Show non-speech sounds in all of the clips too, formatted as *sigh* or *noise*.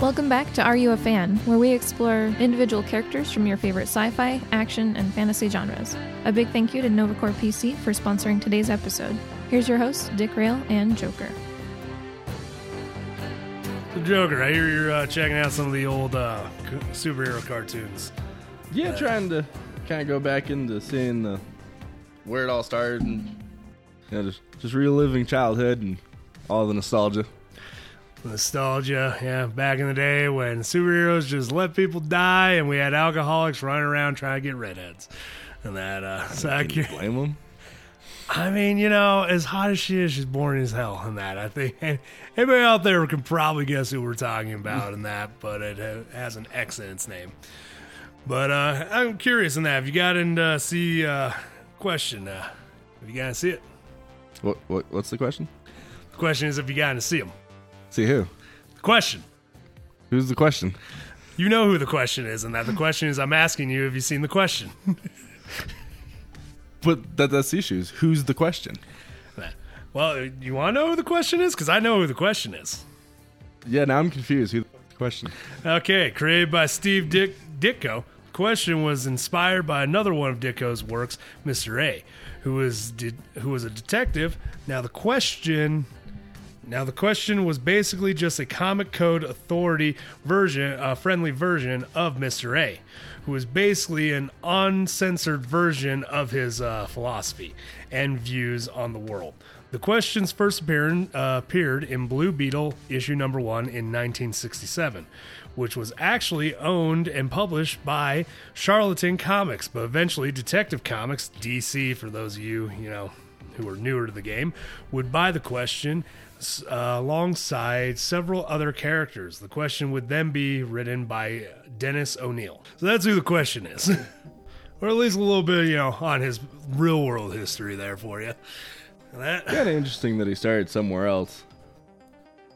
Welcome back to Are You a Fan, where we explore individual characters from your favorite sci fi, action, and fantasy genres. A big thank you to Novacore PC for sponsoring today's episode. Here's your hosts, Dick Rail and Joker. The Joker, I hear you're uh, checking out some of the old uh, superhero cartoons. Yeah, trying to kind of go back into seeing the where it all started and you know, just just reliving childhood and all the nostalgia. Nostalgia, yeah, back in the day when superheroes just let people die and we had alcoholics running around trying to get redheads. And that, uh, so I, Can you can- blame them? I mean, you know, as hot as she is, she's boring as hell in that. I think anybody out there can probably guess who we're talking about *laughs* in that, but it has an X in its name. But uh, I'm curious in that. Have you gotten to see uh, question? Uh, have you gotten to see it? What, what what's the question? The question is if you gotten to see him. See who? The question. Who's the question? You know who the question is, and that the question is I'm asking you, have you seen the question? *laughs* But that that's the issues. Who's the question? well, you want to know who the question is? Because I know who the question is. Yeah, now I'm confused. Who the question? Okay, created by Steve Dick Ditko. The question was inspired by another one of Ditko's works, Mr. A, who was de- who was a detective. Now the question now the question was basically just a comic code authority version, a friendly version of Mr. A, who was basically an uncensored version of his uh, philosophy and views on the world. The questions first appeared, uh, appeared in Blue Beetle issue number one in 1967, which was actually owned and published by Charlton Comics, but eventually Detective Comics, DC, for those of you, you know, who are newer to the game, would buy the question uh, alongside several other characters. The question would then be written by Dennis O'Neill. So that's who the question is. *laughs* or at least a little bit, you know, on his real world history there for you. That, Kind of interesting that he started somewhere else,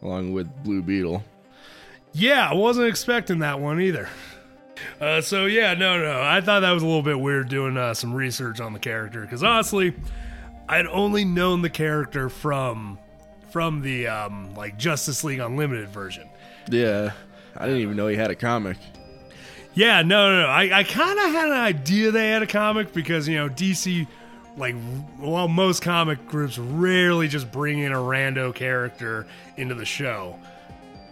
along with Blue Beetle. Yeah, I wasn't expecting that one either. Uh, so yeah, no, no, I thought that was a little bit weird doing uh, some research on the character because honestly, I'd only known the character from from the um, like Justice League Unlimited version. Yeah, I didn't even know he had a comic. Yeah, no, no, no. I, I kind of had an idea they had a comic because you know DC, like, well, most comic groups rarely just bring in a rando character into the show.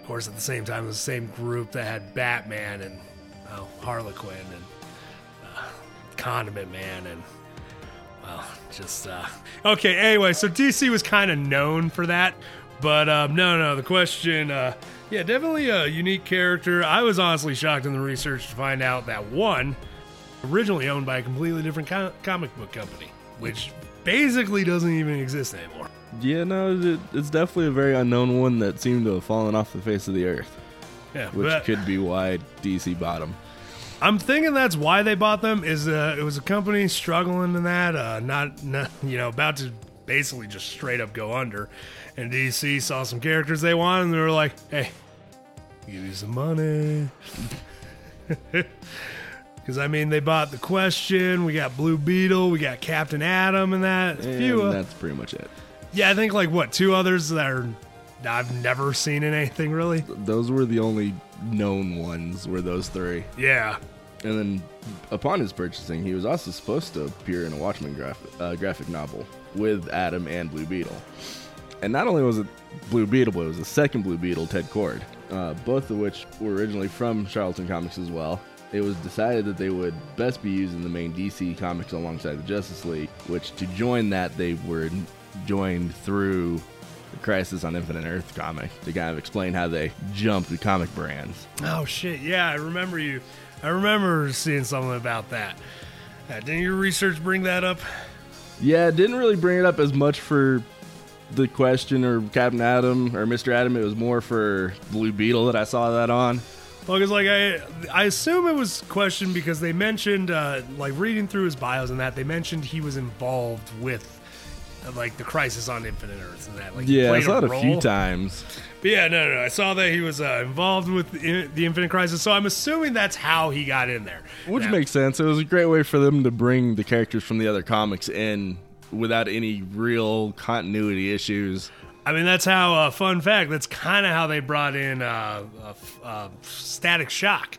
Of course, at the same time, it was the same group that had Batman and Harlequin and uh, Condiment Man and well, just uh, okay. Anyway, so DC was kind of known for that, but um, no, no. The question, uh, yeah, definitely a unique character. I was honestly shocked in the research to find out that one originally owned by a completely different co- comic book company, which basically doesn't even exist anymore. Yeah, no, it's definitely a very unknown one that seemed to have fallen off the face of the earth, Yeah, which but could be why DC bought him. I'm thinking that's why they bought them. Is uh, it was a company struggling in that, uh, not, not you know about to basically just straight up go under, and DC saw some characters they wanted, and they were like, "Hey, give you some money." *laughs* Because I mean, they bought the question. We got Blue Beetle. We got Captain Atom, and that. A few, And uh, that's pretty much it. yeah, I think like what two others that are I've never seen in anything really. Those were the only known ones. Were those three? Yeah, And then, upon his purchasing, he was also supposed to appear in a Watchmen graphic, uh, graphic novel with Atom and Blue Beetle. And not only was it Blue Beetle, but it was the second Blue Beetle, Ted Kord, uh, both of which were originally from Charlton Comics as well. It was decided that they would best be used in the main DC comics alongside the Justice League, which to join that, they were joined through the Crisis on Infinite Earth comic to kind of explain how they jumped the comic brands. Oh shit! Yeah, I remember you. I remember seeing something about that. Uh, didn't your research bring that up? Yeah, it didn't really bring it up as much for the question or Captain Atom or Mr. Adam. It was more for Blue Beetle that I saw that on. Well, because like I, I assume it was questioned because they mentioned, uh, like reading through his bios and that they mentioned he was involved with, like the Crisis on Infinite Earths and that. Like Yeah, I saw it a role. few times. But yeah, no, no, no. I saw that he was uh, involved with the, the Infinite Crisis, so I'm assuming that's how he got in there. Which Now- makes sense. It was a great way for them to bring the characters from the other comics in without any real continuity issues. I mean, that's how. Uh, fun fact. That's kind of how they brought in uh, uh, uh, Static Shock.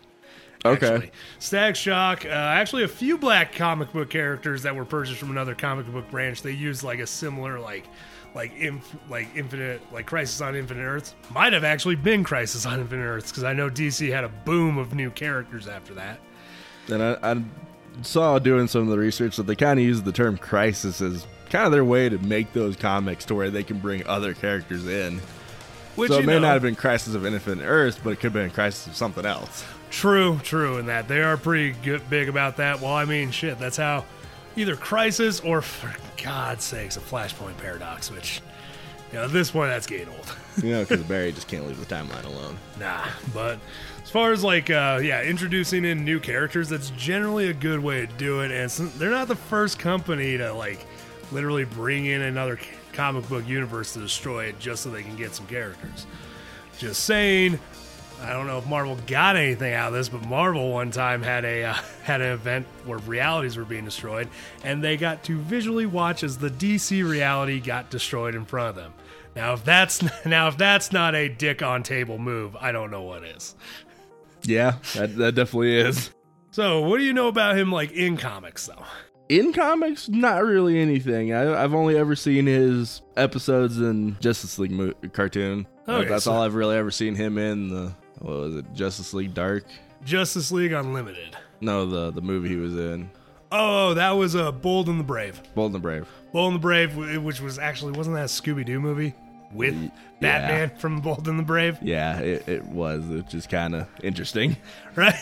Okay. Actually. Static Shock. Uh, actually, a few black comic book characters that were purchased from another comic book branch. They used like a similar like. Like inf- like infinite like Crisis on Infinite Earths might have actually been Crisis on Infinite Earths because I know DC had a boom of new characters after that. And I, I saw doing some of the research that they kind of use the term crisis as kind of their way to make those comics to where they can bring other characters in. Which so it may know, not have been Crisis of Infinite Earth, but it could have been Crisis of something else. True, true in that. They are pretty good, big about that. Well, I mean, shit, that's how either Crisis or, for God's sakes, a Flashpoint Paradox, which, you know, at this point, that's getting old. *laughs* You know, because Barry just can't leave the timeline alone. nah, but as far as, like, uh, yeah, introducing in new characters, that's generally a good way to do it. And they're not the first company to, like, literally bring in another c- comic book universe to destroy it just so they can get some characters. Just saying, I don't know if Marvel got anything out of this, but Marvel one time had a uh, *laughs* had an event where realities were being destroyed, and they got to visually watch as the DC reality got destroyed in front of them. Now, if that's *laughs* now if that's not a dick on table move, I don't know what is. Yeah, that, that definitely is. So, what do you know about him, like in comics, though? In comics, not really anything. I, I've only ever seen his episodes in Justice League mo- cartoon. Okay, That's so- all I've really ever seen him in. The what was it, Justice League Dark? Justice League Unlimited. No, the the movie he was in, Oh, that was a uh, Bold and the Brave. Bold and the Brave. Bold and the Brave, which was actually wasn't that a Scooby Doo movie with Y- Batman from Bold and the Brave, Yeah, it, it was. It's just kind of interesting. *laughs* right?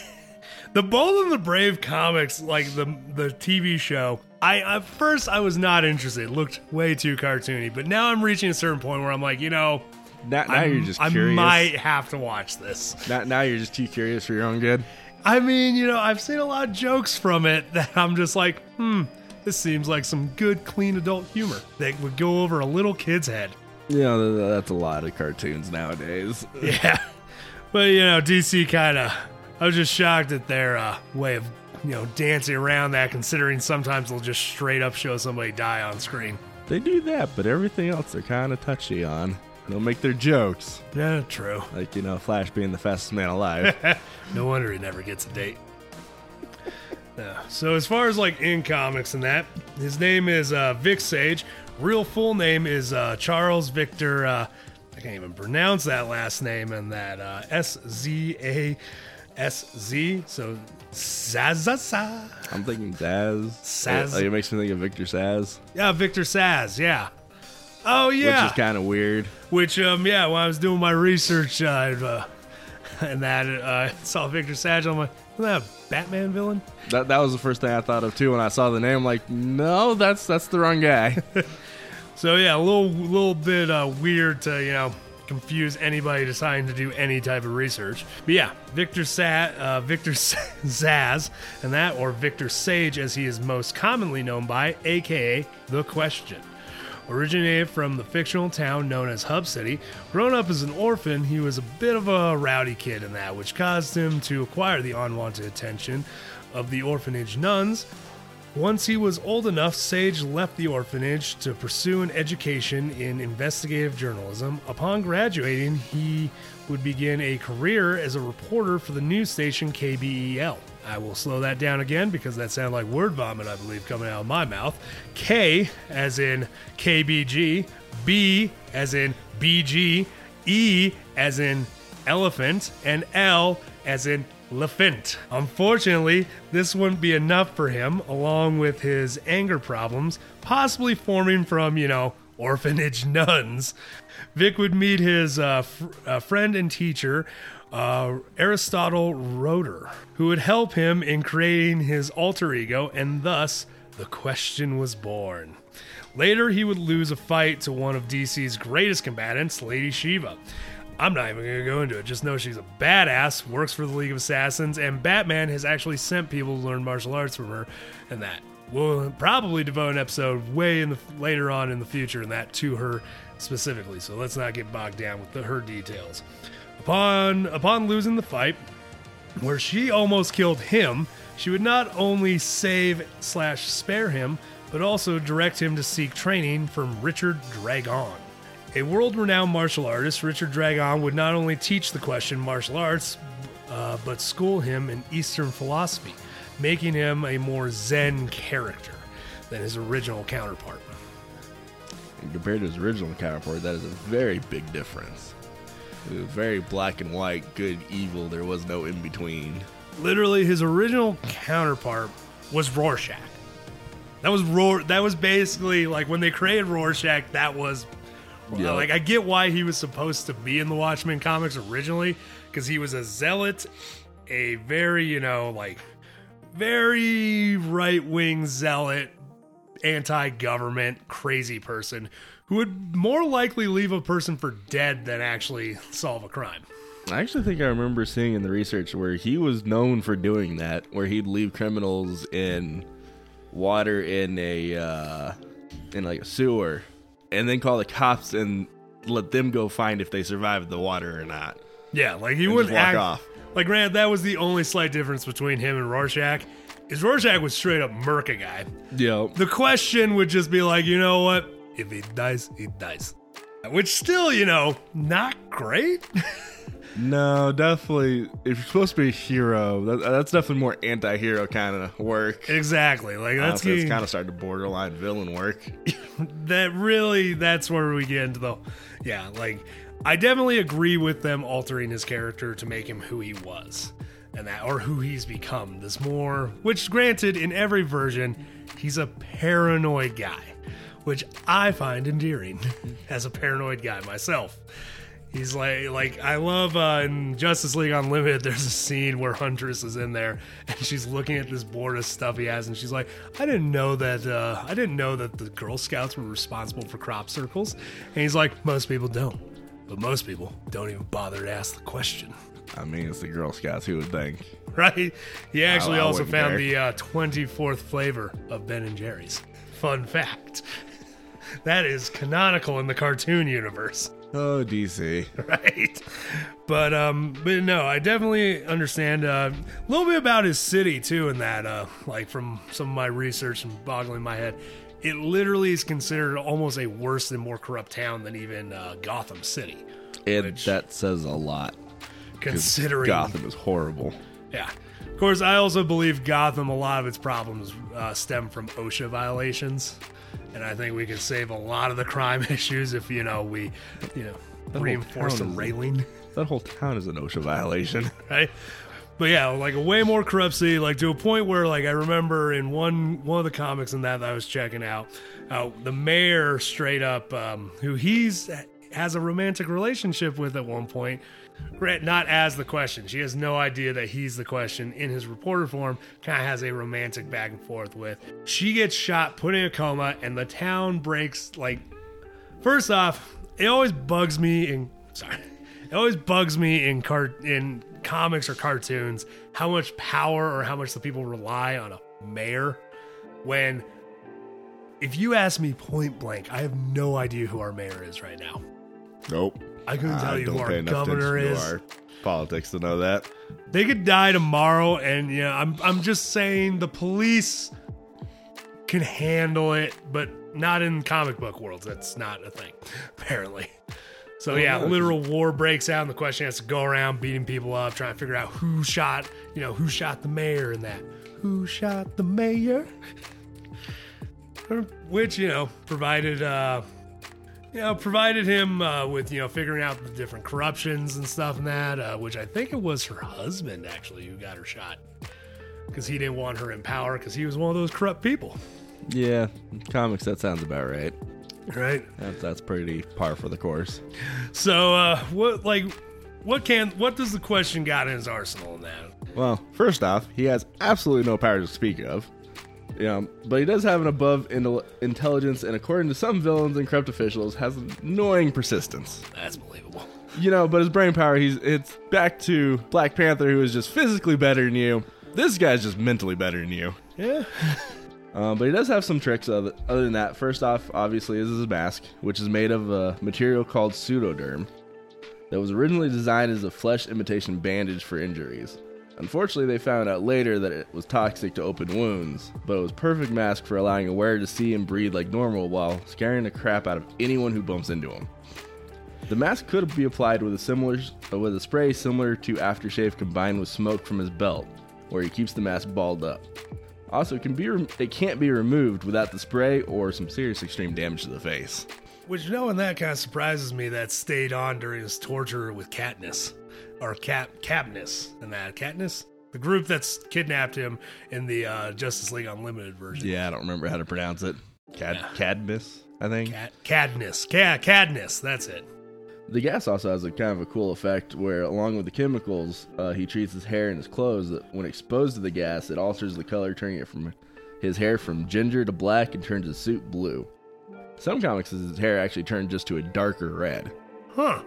The Bold and the Brave comics, like the the TV show, I at first I was not interested. It looked way too cartoony, but now I'm reaching a certain point where I'm like, you know, Now, now you're just I curious. might have to watch this. Now, now you're just too curious for your own good. I mean, you know, I've seen a lot of jokes from it that I'm just like, hmm, this seems like some good, clean adult humor that would go over a little kid's head. Yeah, that's a lot of cartoons nowadays. *laughs* Yeah. But, you know, DC kind of, I was just shocked at their uh, way of, you know, dancing around that, considering sometimes they'll just straight up show somebody die on screen. They do that, but everything else they're kind of touchy on. They'll make their jokes, Yeah, true. like you know, Flash being the fastest man alive. *laughs* No wonder he never gets a date. *laughs* Yeah. So as far as like in comics and that, his name is uh, Vic Sage. Real full name is uh, Charles Victor. Uh, I can't even pronounce that last name and that uh, S Z A S Z. So Zazaza. I'm thinking Zaz. Saz. Like, it makes me think of Victor Saz, Yeah, Victor Saz. Yeah. Oh yeah. which is kind of weird. Which um yeah, when I was doing my research uh, uh *laughs* and that uh, I saw Victor Sage, I'm like, isn't that a Batman villain? That that was the first thing I thought of too when I saw the name. Like, no, that's that's the wrong guy. *laughs* So yeah, a little little bit uh, weird to you know confuse anybody deciding to do any type of research. But yeah, Victor Sa- uh, Victor *laughs* Zaz, and that or Victor Sage as he is most commonly known by, aka the Question. Originated from the fictional town known as Hub City, grown up as an orphan, he was a bit of a rowdy kid in that, which caused him to acquire the unwanted attention of the orphanage nuns once he was old enough, Sage left the orphanage to pursue an education in investigative journalism. Upon graduating, he would begin a career as a reporter for the news station KBEL. I will slow that down again because that sounded like word vomit, I believe, coming out of my mouth. K as in KBG, B as in BG, E as in elephant, and L as in Lafint. Unfortunately, this wouldn't be enough for him, along with his anger problems, possibly forming from, you know, orphanage *laughs* nuns. Vic would meet his uh, fr- uh, friend and teacher, uh, Aristotle Rodor, who would help him in creating his alter ego, and thus the question was born. Later, he would lose a fight to one of DC's greatest combatants, Lady Shiva. I'm not even going to go into it. Just know she's a badass, works for the League of Assassins, and Batman has actually sent people to learn martial arts from her, and that. We'll probably devote an episode way in the later on in the future, and that to her specifically. So let's not get bogged down with the, her details. Upon upon losing the fight, where she almost killed him, she would not only save slash spare him, but also direct him to seek training from Richard Dragon. A world renowned martial artist, Richard Dragon would not only teach the question martial arts, uh, but school him in Eastern philosophy, making him a more Zen character than his original counterpart. And compared to his original counterpart, that is a very big difference. It was very black and white, good, evil. There was no in between. Literally, his original counterpart was Rorschach. That was Roar. That was basically like when they created Rorschach. That was Yeah. like I get why he was supposed to be in the Watchmen comics originally because he was a zealot, a very you know like very right wing zealot, anti government, crazy person who would more likely leave a person for dead than actually solve a crime. I actually think I remember seeing in the research where he was known for doing that, where he'd leave criminals in water in a uh, in like a sewer, and then call the cops and let them go find if they survived the water or not. Yeah, like he wouldn't walk act. off. Like, granted, that was the only slight difference between him and Rorschach. Is Rorschach was straight up murk a guy. Yep. The question would just be like, you know what? If he dies, he dies. Which still, you know, not great. *laughs* No, definitely. If you're supposed to be a hero, that, that's definitely more anti-hero kind of work. exactly. Like that's Honestly, it's kind of starting to borderline villain work. *laughs* that really that's where we get into the yeah like i definitely agree with them altering his character to make him who he was and that or who he's become this more which granted in every version he's a paranoid guy which i find endearing *laughs* as a paranoid guy myself He's like, like I love uh, in Justice League Unlimited. There's a scene where Huntress is in there and she's looking at this board of stuff he has, and she's like, "I didn't know that. Uh, I didn't know that the Girl Scouts were responsible for crop circles." And he's like, "Most people don't, but most people don't even bother to ask the question." I mean, it's the Girl Scouts. Who would think? *laughs* Right? He actually I also found care. the uh, 24th flavor of Ben and Jerry's. Fun fact. *laughs* That is canonical in the cartoon universe. Oh, DC. *laughs* right? But um, but no, I definitely understand uh, a little bit about his city too. In that, uh, like from some of my research and boggling my head, it literally is considered almost a worse and more corrupt town than even uh, Gotham City. And Which- that says a lot. Considering Gotham is horrible. Yeah. Of course, I also believe Gotham, a lot of its problems uh, stem from OSHA violations. And I think we could save a lot of the crime *laughs* issues if, you know, we, you know, whole reinforce the railing, *laughs* That whole town is an OSHA violation. *laughs* right? But yeah, like a way more corrupt city, like to a point where, like, I remember in one one of the comics in that, that I was checking out, uh, the mayor straight up, um, who he's has a romantic relationship with at one point, Grant, not as the question. She has no idea that he's the question in his reporter form, kind of has a romantic back and forth with. She gets shot, put in a coma, and the town breaks. Like, first off, it always bugs me in. Sorry. It always bugs me in car in comics or cartoons how much power or how much the people rely on a mayor when if you ask me point blank, I have no idea who our mayor is right now. Nope. I couldn't tell I you don't who pay our enough governor attention is. to our politics to know that. They could die tomorrow, and you know, I'm I'm just saying the police can handle it, but not in comic book worlds. That's not a thing, *laughs* apparently. So yeah, literal war breaks out, and the question has to go around beating people up, trying to figure out who shot, you know, who shot the mayor and that. Who shot the mayor? *laughs* Which you know provided, uh, you know, provided him uh, with you know figuring out the different corruptions and stuff and that. Uh, which I think it was her husband actually who got her shot because he didn't want her in power because he was one of those corrupt people, Yeah, comics. That sounds about right. right? That's that's pretty par for the course. So uh, what like what can what does the question got in his arsenal now? Well, first off, he has absolutely no power to speak of. You know, but he does have an above intel- intelligence, and according to some villains and corrupt officials, has annoying persistence. That's believable. You know, but his brain power, he's it's back to Black Panther, who is just physically better than you. This guy's just mentally better than you. Yeah. Um, *laughs* but he does have some tricks other, other than that. First off, obviously, is his mask, which is made of a material called pseudoderm that was originally designed as a flesh imitation bandage for injuries. Unfortunately, they found out later that it was toxic to open wounds, but it was perfect mask for allowing a wearer to see and breathe like normal while scaring the crap out of anyone who bumps into him. The mask could be applied with a similar with a spray similar to aftershave combined with smoke from his belt, where he keeps the mask balled up. Also, it can be it can't be removed without the spray or some serious extreme damage to the face. Which, knowing that, kind of surprises me that stayed on during his torture with Katniss. Or Cap and that. Katniss? The group that's kidnapped him in the uh, Justice League Unlimited version. Yeah, I don't remember how to pronounce it. Cad Yeah. Cadmus, I think. Cat, Cadness. Ca- Cadness, that's it. The gas also has a kind of a cool effect where, along with the chemicals, uh, he treats his hair and his clothes that, when exposed to the gas, it alters the color, turning it from his hair from ginger to black and turns his suit blue. Some comics, his hair actually turned just to a darker red. Huh.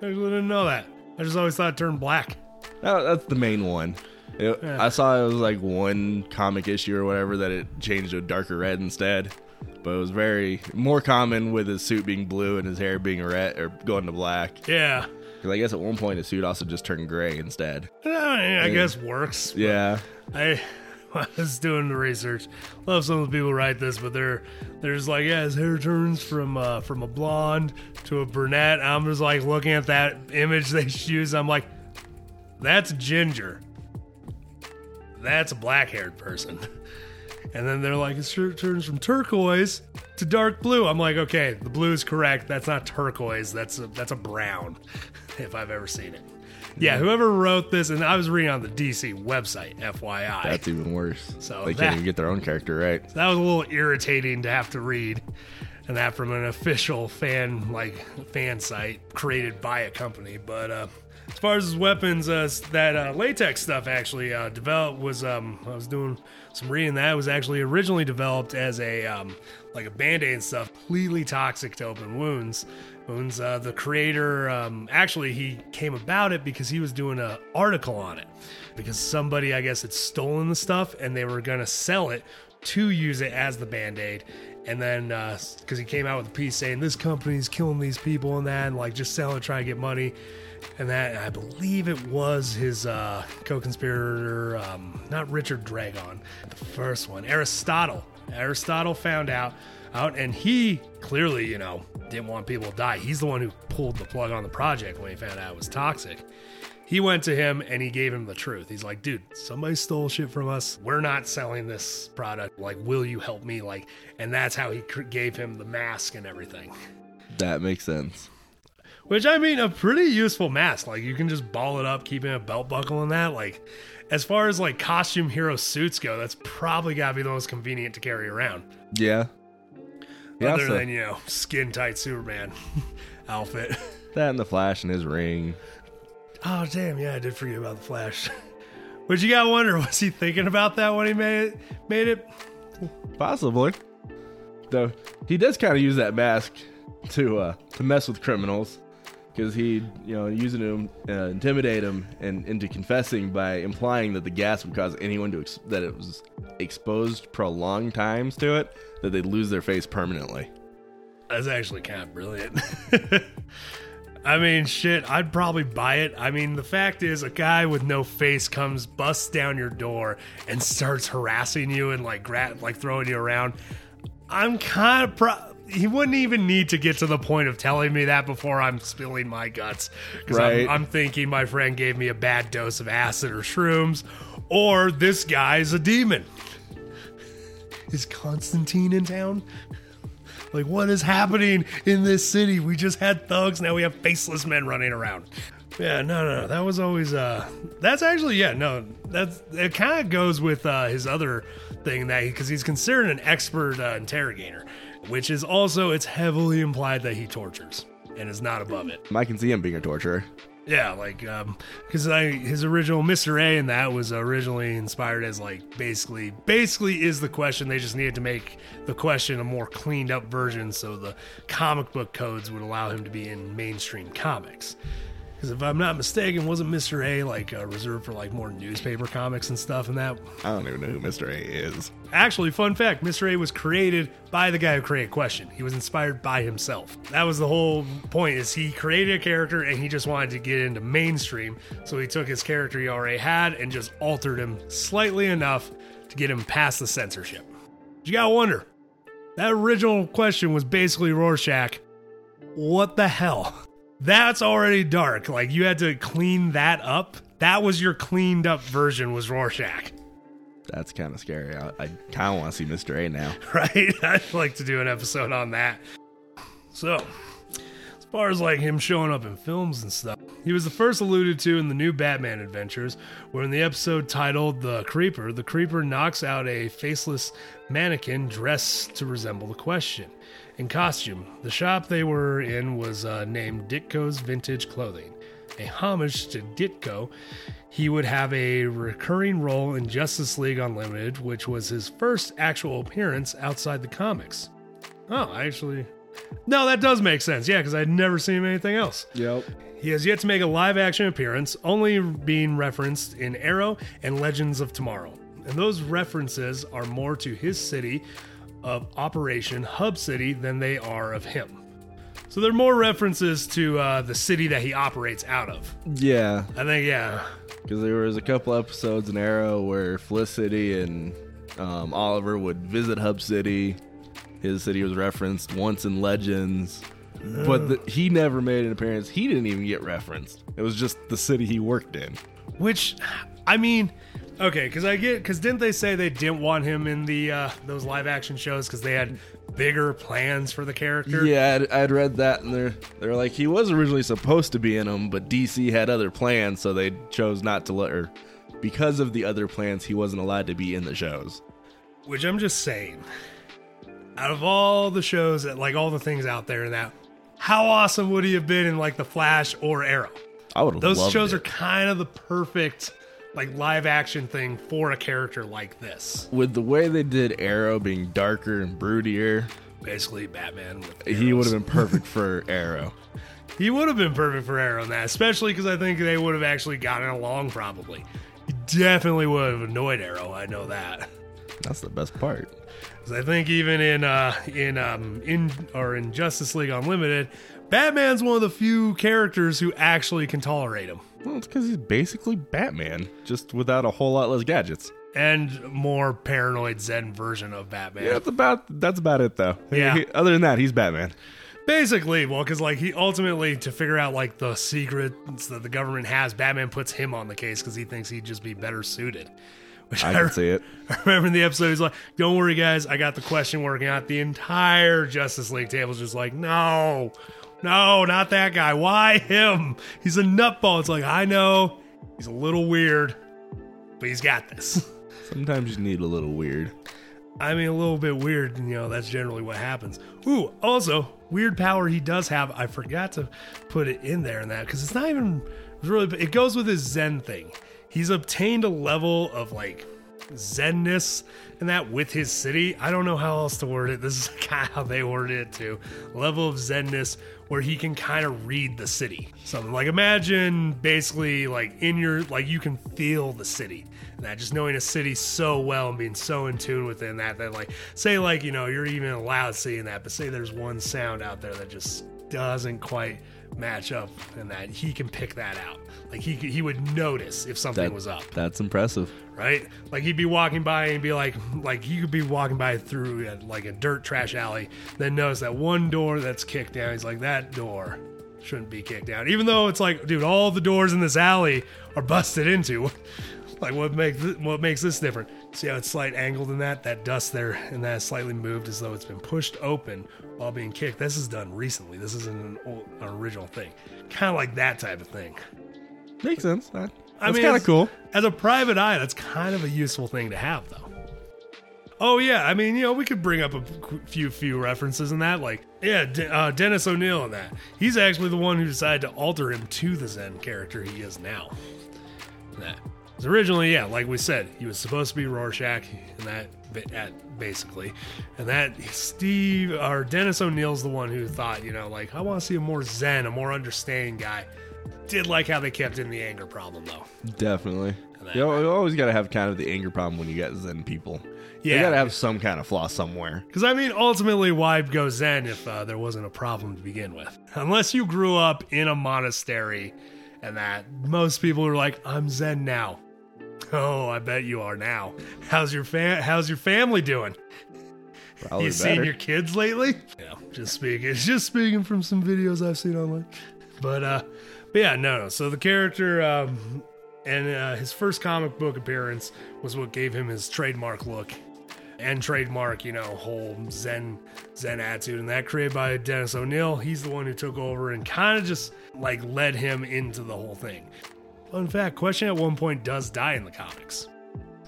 I didn't know that. I just always thought it turned black. Oh, that's the main one. It- Yeah. I saw it was like one comic issue or whatever that it changed to a darker red instead. But it was very more common with his suit being blue and his hair being red or going to black. Yeah. Because I guess at one point his suit also just turned gray instead. I, mean, I guess works. Yeah. I, I *laughs* was doing the research. Love some of the people write this, but they're there's like yeah, his hair turns from uh, from a blonde to a brunette. I'm just like looking at that image they *laughs* choose. I'm like, that's ginger. That's a black haired person. *laughs* And then they're like, his shirt turns from turquoise to dark blue. I'm like, okay, the blue is correct. That's not turquoise. That's a, that's a brown, if I've ever seen it. Yeah, whoever wrote this, and I was reading on the DC website, FYI. That's even worse. So they that- can't even get their own character right. that was a little irritating to have to read and that from an official fan like fan site created by a company but uh as far as his weapons uh that uh latex stuff actually uh developed was um i was doing some reading that was actually originally developed as a um like a band-aid and stuff completely toxic to open wounds wounds uh the creator um actually he came about it because he was doing an article on it. Because somebody i guess had stolen the stuff and they were gonna sell it to use it as the band-aid. And then because he came out with a piece saying this company's killing these people and that and like just selling trying to get money. And that i believe it was his uh co-conspirator um not richard dragon the first one aristotle aristotle found out out and he clearly you know didn't want people to die he's the one who pulled the plug on the project when he found out it was toxic he went to him and he gave him the truth. He's like, dude, somebody stole shit from us. We're not selling this product. Like, will you help me? Like, and that's how he gave him the mask and everything. That makes sense. Which I mean, a pretty useful mask. Like, you can just ball it up, keeping a belt buckle in that. Like, as far as like costume hero suits go, that's probably gotta be the most convenient to carry around. Yeah. Yeah, Other so than, you know, skin tight Superman *laughs* outfit. that and the Flash and his ring. Oh damn, yeah, I did forget about the Flash. *laughs* But you gotta wonder, *laughs* was he thinking about that when he made it? Made it? Possibly. Though he does kind of use that mask to uh, to mess with criminals because he, you know, using him uh, intimidate him and into confessing by implying that the gas would cause anyone to ex- that it was exposed prolonged times to it that they'd lose their face permanently. That's actually kind of brilliant. *laughs* I mean, shit, I'd probably buy it. I mean, the fact is, a guy with no face comes, busts down your door, and starts harassing you and like gra- like throwing you around. I'm kind of pro. He wouldn't even need to get to the point of telling me that before I'm spilling my guts. Because Right. I'm, I'm thinking my friend gave me a bad dose of acid or shrooms, or this guy's a demon. Is Constantine in town? Like, what is happening in this city? We just had thugs, now we have faceless men running around. Yeah, no, no, no. That was always uh that's actually yeah, no. That's it kind of goes with uh his other thing that because he's considered an expert uh, interrogator, which is also it's heavily implied that he tortures and is not above it. I can see him being a torturer. Yeah, like um cuz I his original Mr. A and that was originally inspired as like basically basically is the question they just needed to make the question a more cleaned up version so the comic book codes would allow him to be in mainstream comics. Because if I'm not mistaken, wasn't Mr. A like uh, reserved for like more newspaper comics and stuff and that? I don't even know who Mr. A is. Actually, fun fact Mr. A was created by the guy who created Question. He was inspired by himself. That was the whole point is he created a character and he just wanted to get into mainstream. So he took his character he already had and just altered him slightly enough to get him past the censorship. But you gotta wonder, that original question was basically Rorschach. What the hell? That's already dark. Like you had to clean that up. That was your cleaned up version was Rorschach. That's kind of scary. I, I kind of want to see Mr. A now. *laughs* right? *laughs* I'd like to do an episode on that. So, as far as like him showing up in films and stuff, he was the first alluded to in the new Batman adventures, where in the episode titled The Creeper, the Creeper knocks out a faceless mannequin dressed to resemble the question. In costume, the shop they were in was uh, named Ditko's Vintage Clothing. A homage to Ditko, he would have a recurring role in Justice League Unlimited, which was his first actual appearance outside the comics. Oh, actually. No, that does make sense. Yeah, because I'd never seen him anything else. Yep. He has yet to make a live action appearance, only being referenced in Arrow and Legends of Tomorrow. And those references are more to his city of operation, Hub City, than they are of him. So there are more references to uh, the city that he operates out of. Yeah, I think, yeah. because there was a couple episodes in Arrow where Felicity and um, Oliver would visit Hub City. His city was referenced once in Legends, but the, he never made an appearance. He didn't even get referenced. It was just the city he worked in. Which, I mean, okay, because I get because didn't they say they didn't want him in the uh, those live action shows because they had bigger plans for the character? Yeah, I'd, I'd read that, and they're they're like he was originally supposed to be in them, but DC had other plans, so they chose not to let her. Because of the other plans, he wasn't allowed to be in the shows. Which I'm just saying, out of all the shows that like all the things out there and that, how awesome would he have been in like the Flash or Arrow? I would Those shows it. are kind of the perfect like live action thing for a character like this. with the way they did Arrow being darker and broodier. Basically, Batman. With He would have been perfect for Arrow. *laughs* He would have been perfect for Arrow in that, especially because I think they would have actually gotten along probably. He definitely would have annoyed Arrow. I know that. That's the best part. I think even in uh, in um, in or in Justice League Unlimited, Batman's one of the few characters who actually can tolerate him Well, it's because he's basically Batman, just without a whole lot less gadgets. and more paranoid Zen version of Batman. Yeah, that's about that's about it though. Yeah. He- other than that, he's Batman. Basically, well, because like he ultimately to figure out like the secrets that the government has, Batman puts him on the case because he thinks he'd just be better suited. Which I can see it. *laughs* I remember in the episode, he's like, "Don't worry, guys, I got the question working out." The entire Justice League table's just like, "No, no, not that guy. Why him? He's a nutball." It's like I know he's a little weird, but he's got this. *laughs* Sometimes you need a little weird. I mean, a little bit weird. You know, that's generally what happens. Ooh, also weird power he does have. I forgot to put it in there in that because it's not even really. It goes with his Zen thing. He's obtained a level of like zenness and that with his city. I don't know how else to word it. This is *laughs* kind of how they worded it too. Level of zenness where he can kind of read the city. Something like imagine basically like in your like you can feel the city. That just knowing a city so well and being so in tune within that that like say like you know you're even allowed seeing that, but say there's one sound out there that just doesn't quite match up and that he can pick that out. Like he he would notice if something That was up That's impressive. right? Like he'd be walking by and be like, like you could be walking by through a, like a dirt trash alley, then notice that one door that's kicked down. He's like, that door shouldn't be kicked down, even though it's like, dude, all the doors in this alley are busted into. *laughs* like what makes th- what makes this different? See how it's slight angled in that that dust there and that slightly moved as though it's been pushed open while being kicked. This is done recently. This isn't an, old, an original thing. Kind of like that type of thing. Makes sense. That, I that's mean, kind of cool. As a private eye, that's kind of a useful thing to have, though. Oh yeah, I mean, you know, we could bring up a few few references in that, like yeah, De- uh, Dennis O'Neill in that. He's actually the one who decided to alter him to the Zen character he is now. That 'Cause originally, yeah, like we said, he was supposed to be Rorschach, and that at basically, and that Steve or Dennis O'Neill's the one who thought, you know, like I want to see a more Zen, a more understanding guy. Did like how they kept in the anger problem though. Definitely. that- You, al- always got to have kind of the anger problem when you get Zen people. You got to have some kind of flaw somewhere. Because I mean, ultimately, why go Zen if uh, there wasn't a problem to begin with? Unless you grew up in a monastery, and that most people are like, "I'm Zen now." Oh, I bet you are now. How's your fam- How's your family doing? Probably you better. seen your kids lately? Yeah, just speaking, *laughs* just speaking from some videos I've seen online. But uh, but yeah, no, no. So the character um, and uh, his first comic book appearance was what gave him his trademark look and trademark, you know, whole Zen Zen attitude, and that created by Dennis O'Neill. He's the one who took over and kind of just like led him into the whole thing. Fun fact: Question at one point does die in the comics.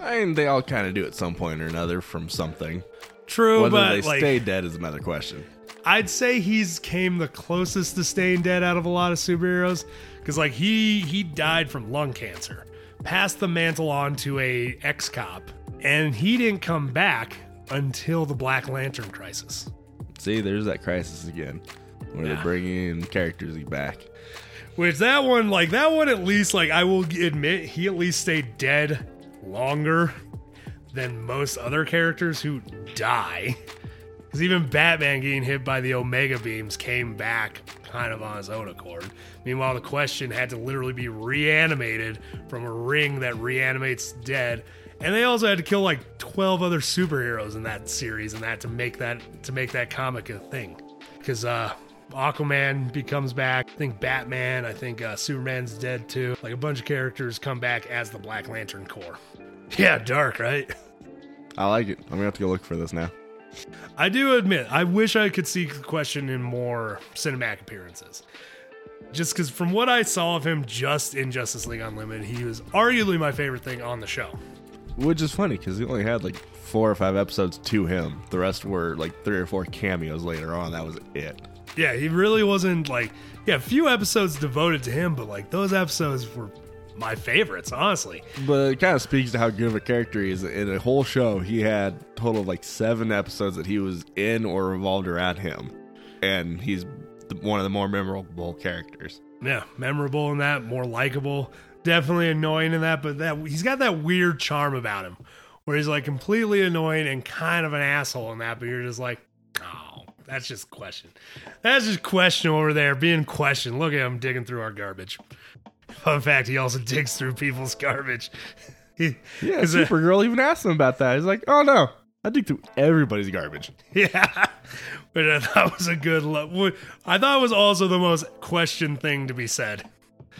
I mean, they all kind of do at some point or another from something. True, Whether but they like, stay dead is another question. I'd say he's came the closest to staying dead out of a lot of superheroes because like he he died from lung cancer, passed the mantle on to a ex cop, and he didn't come back until the Black Lantern crisis. See, there's that crisis again, where Yeah. they're bringing in characters back. Which that one like that one at least like I will admit he at least stayed dead longer than most other characters who die. Because even Batman getting hit by the Omega beams came back kind of on his own accord. Meanwhile, the question had to literally be reanimated from a ring that reanimates dead. And they also had to kill like 12 other superheroes in that series and that to make that to make that comic a thing. Because uh Aquaman becomes back. I think Batman, I think uh, Superman's dead too. Like a bunch of characters come back as the Black Lantern Corps. *laughs* Yeah, dark, right? I like it. I'm gonna have to go look for this now. I do admit, I wish I could see the question in more cinematic appearances. Just because from what I saw of him just in Justice League Unlimited, he was arguably my favorite thing on the show. Which is funny because he only had like four or five episodes to him. The rest were like three or four cameos later on. That was it. Yeah, he really wasn't like, yeah, a few episodes devoted to him, but like those episodes were my favorites, honestly. But it kind of speaks to how good of a character he is. In a whole show, he had a total of like seven episodes that he was in or revolved around him, and he's one of the more memorable characters. Yeah, memorable in that, more likable, definitely annoying in that, but that he's got that weird charm about him where he's like completely annoying and kind of an asshole in that, but you're just like, oh, that's just question. That's just question over there being questioned. Look at him digging through our garbage. Fun fact, he also digs through people's garbage. *laughs* He- Yeah, 'cause, uh, Supergirl even asked him about that. He's like, "Oh no, I dig through everybody's garbage." Yeah, *laughs* which I thought was a good. Lo- I thought it was also the most question thing to be said.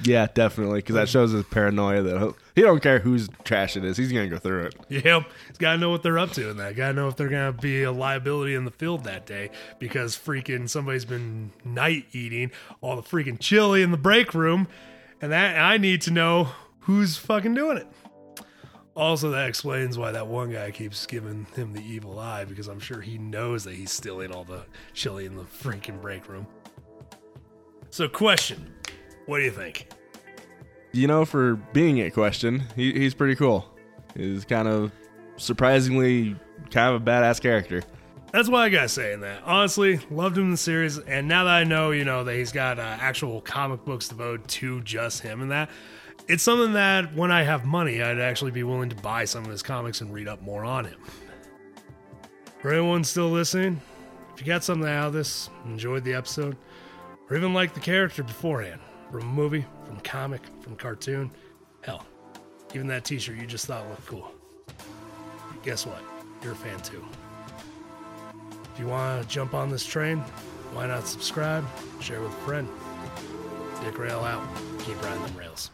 Yeah, definitely, because that shows his paranoia that he don't care whose trash it is. He's gonna go through it. Yep, he's got to know what they're up to in that. Got to know if they're gonna be a liability in the field that day because freaking somebody's been night eating all the freaking chili in the break room, and that I need to know who's fucking doing it. Also, that explains why that one guy keeps giving him the evil eye because I'm sure he knows that he's stealing all the chili in the freaking break room. So, question: What do you think? You know, for being a question, he, he's pretty cool. He's kind of surprisingly kind of a badass character. That's why I got saying that. Honestly, loved him in the series, and now that I know, you know, that he's got uh, actual comic books devoted to just him and that, it's something that when I have money, I'd actually be willing to buy some of his comics and read up more on him. For anyone still listening, if you got something out of this, enjoyed the episode, or even liked the character beforehand, from a movie, from comic, from cartoon, hell, even that t-shirt you just thought looked cool. Guess what? You're a fan too. If you want to jump on this train, why not subscribe, share with a friend? Dick Rail out. Keep riding them rails.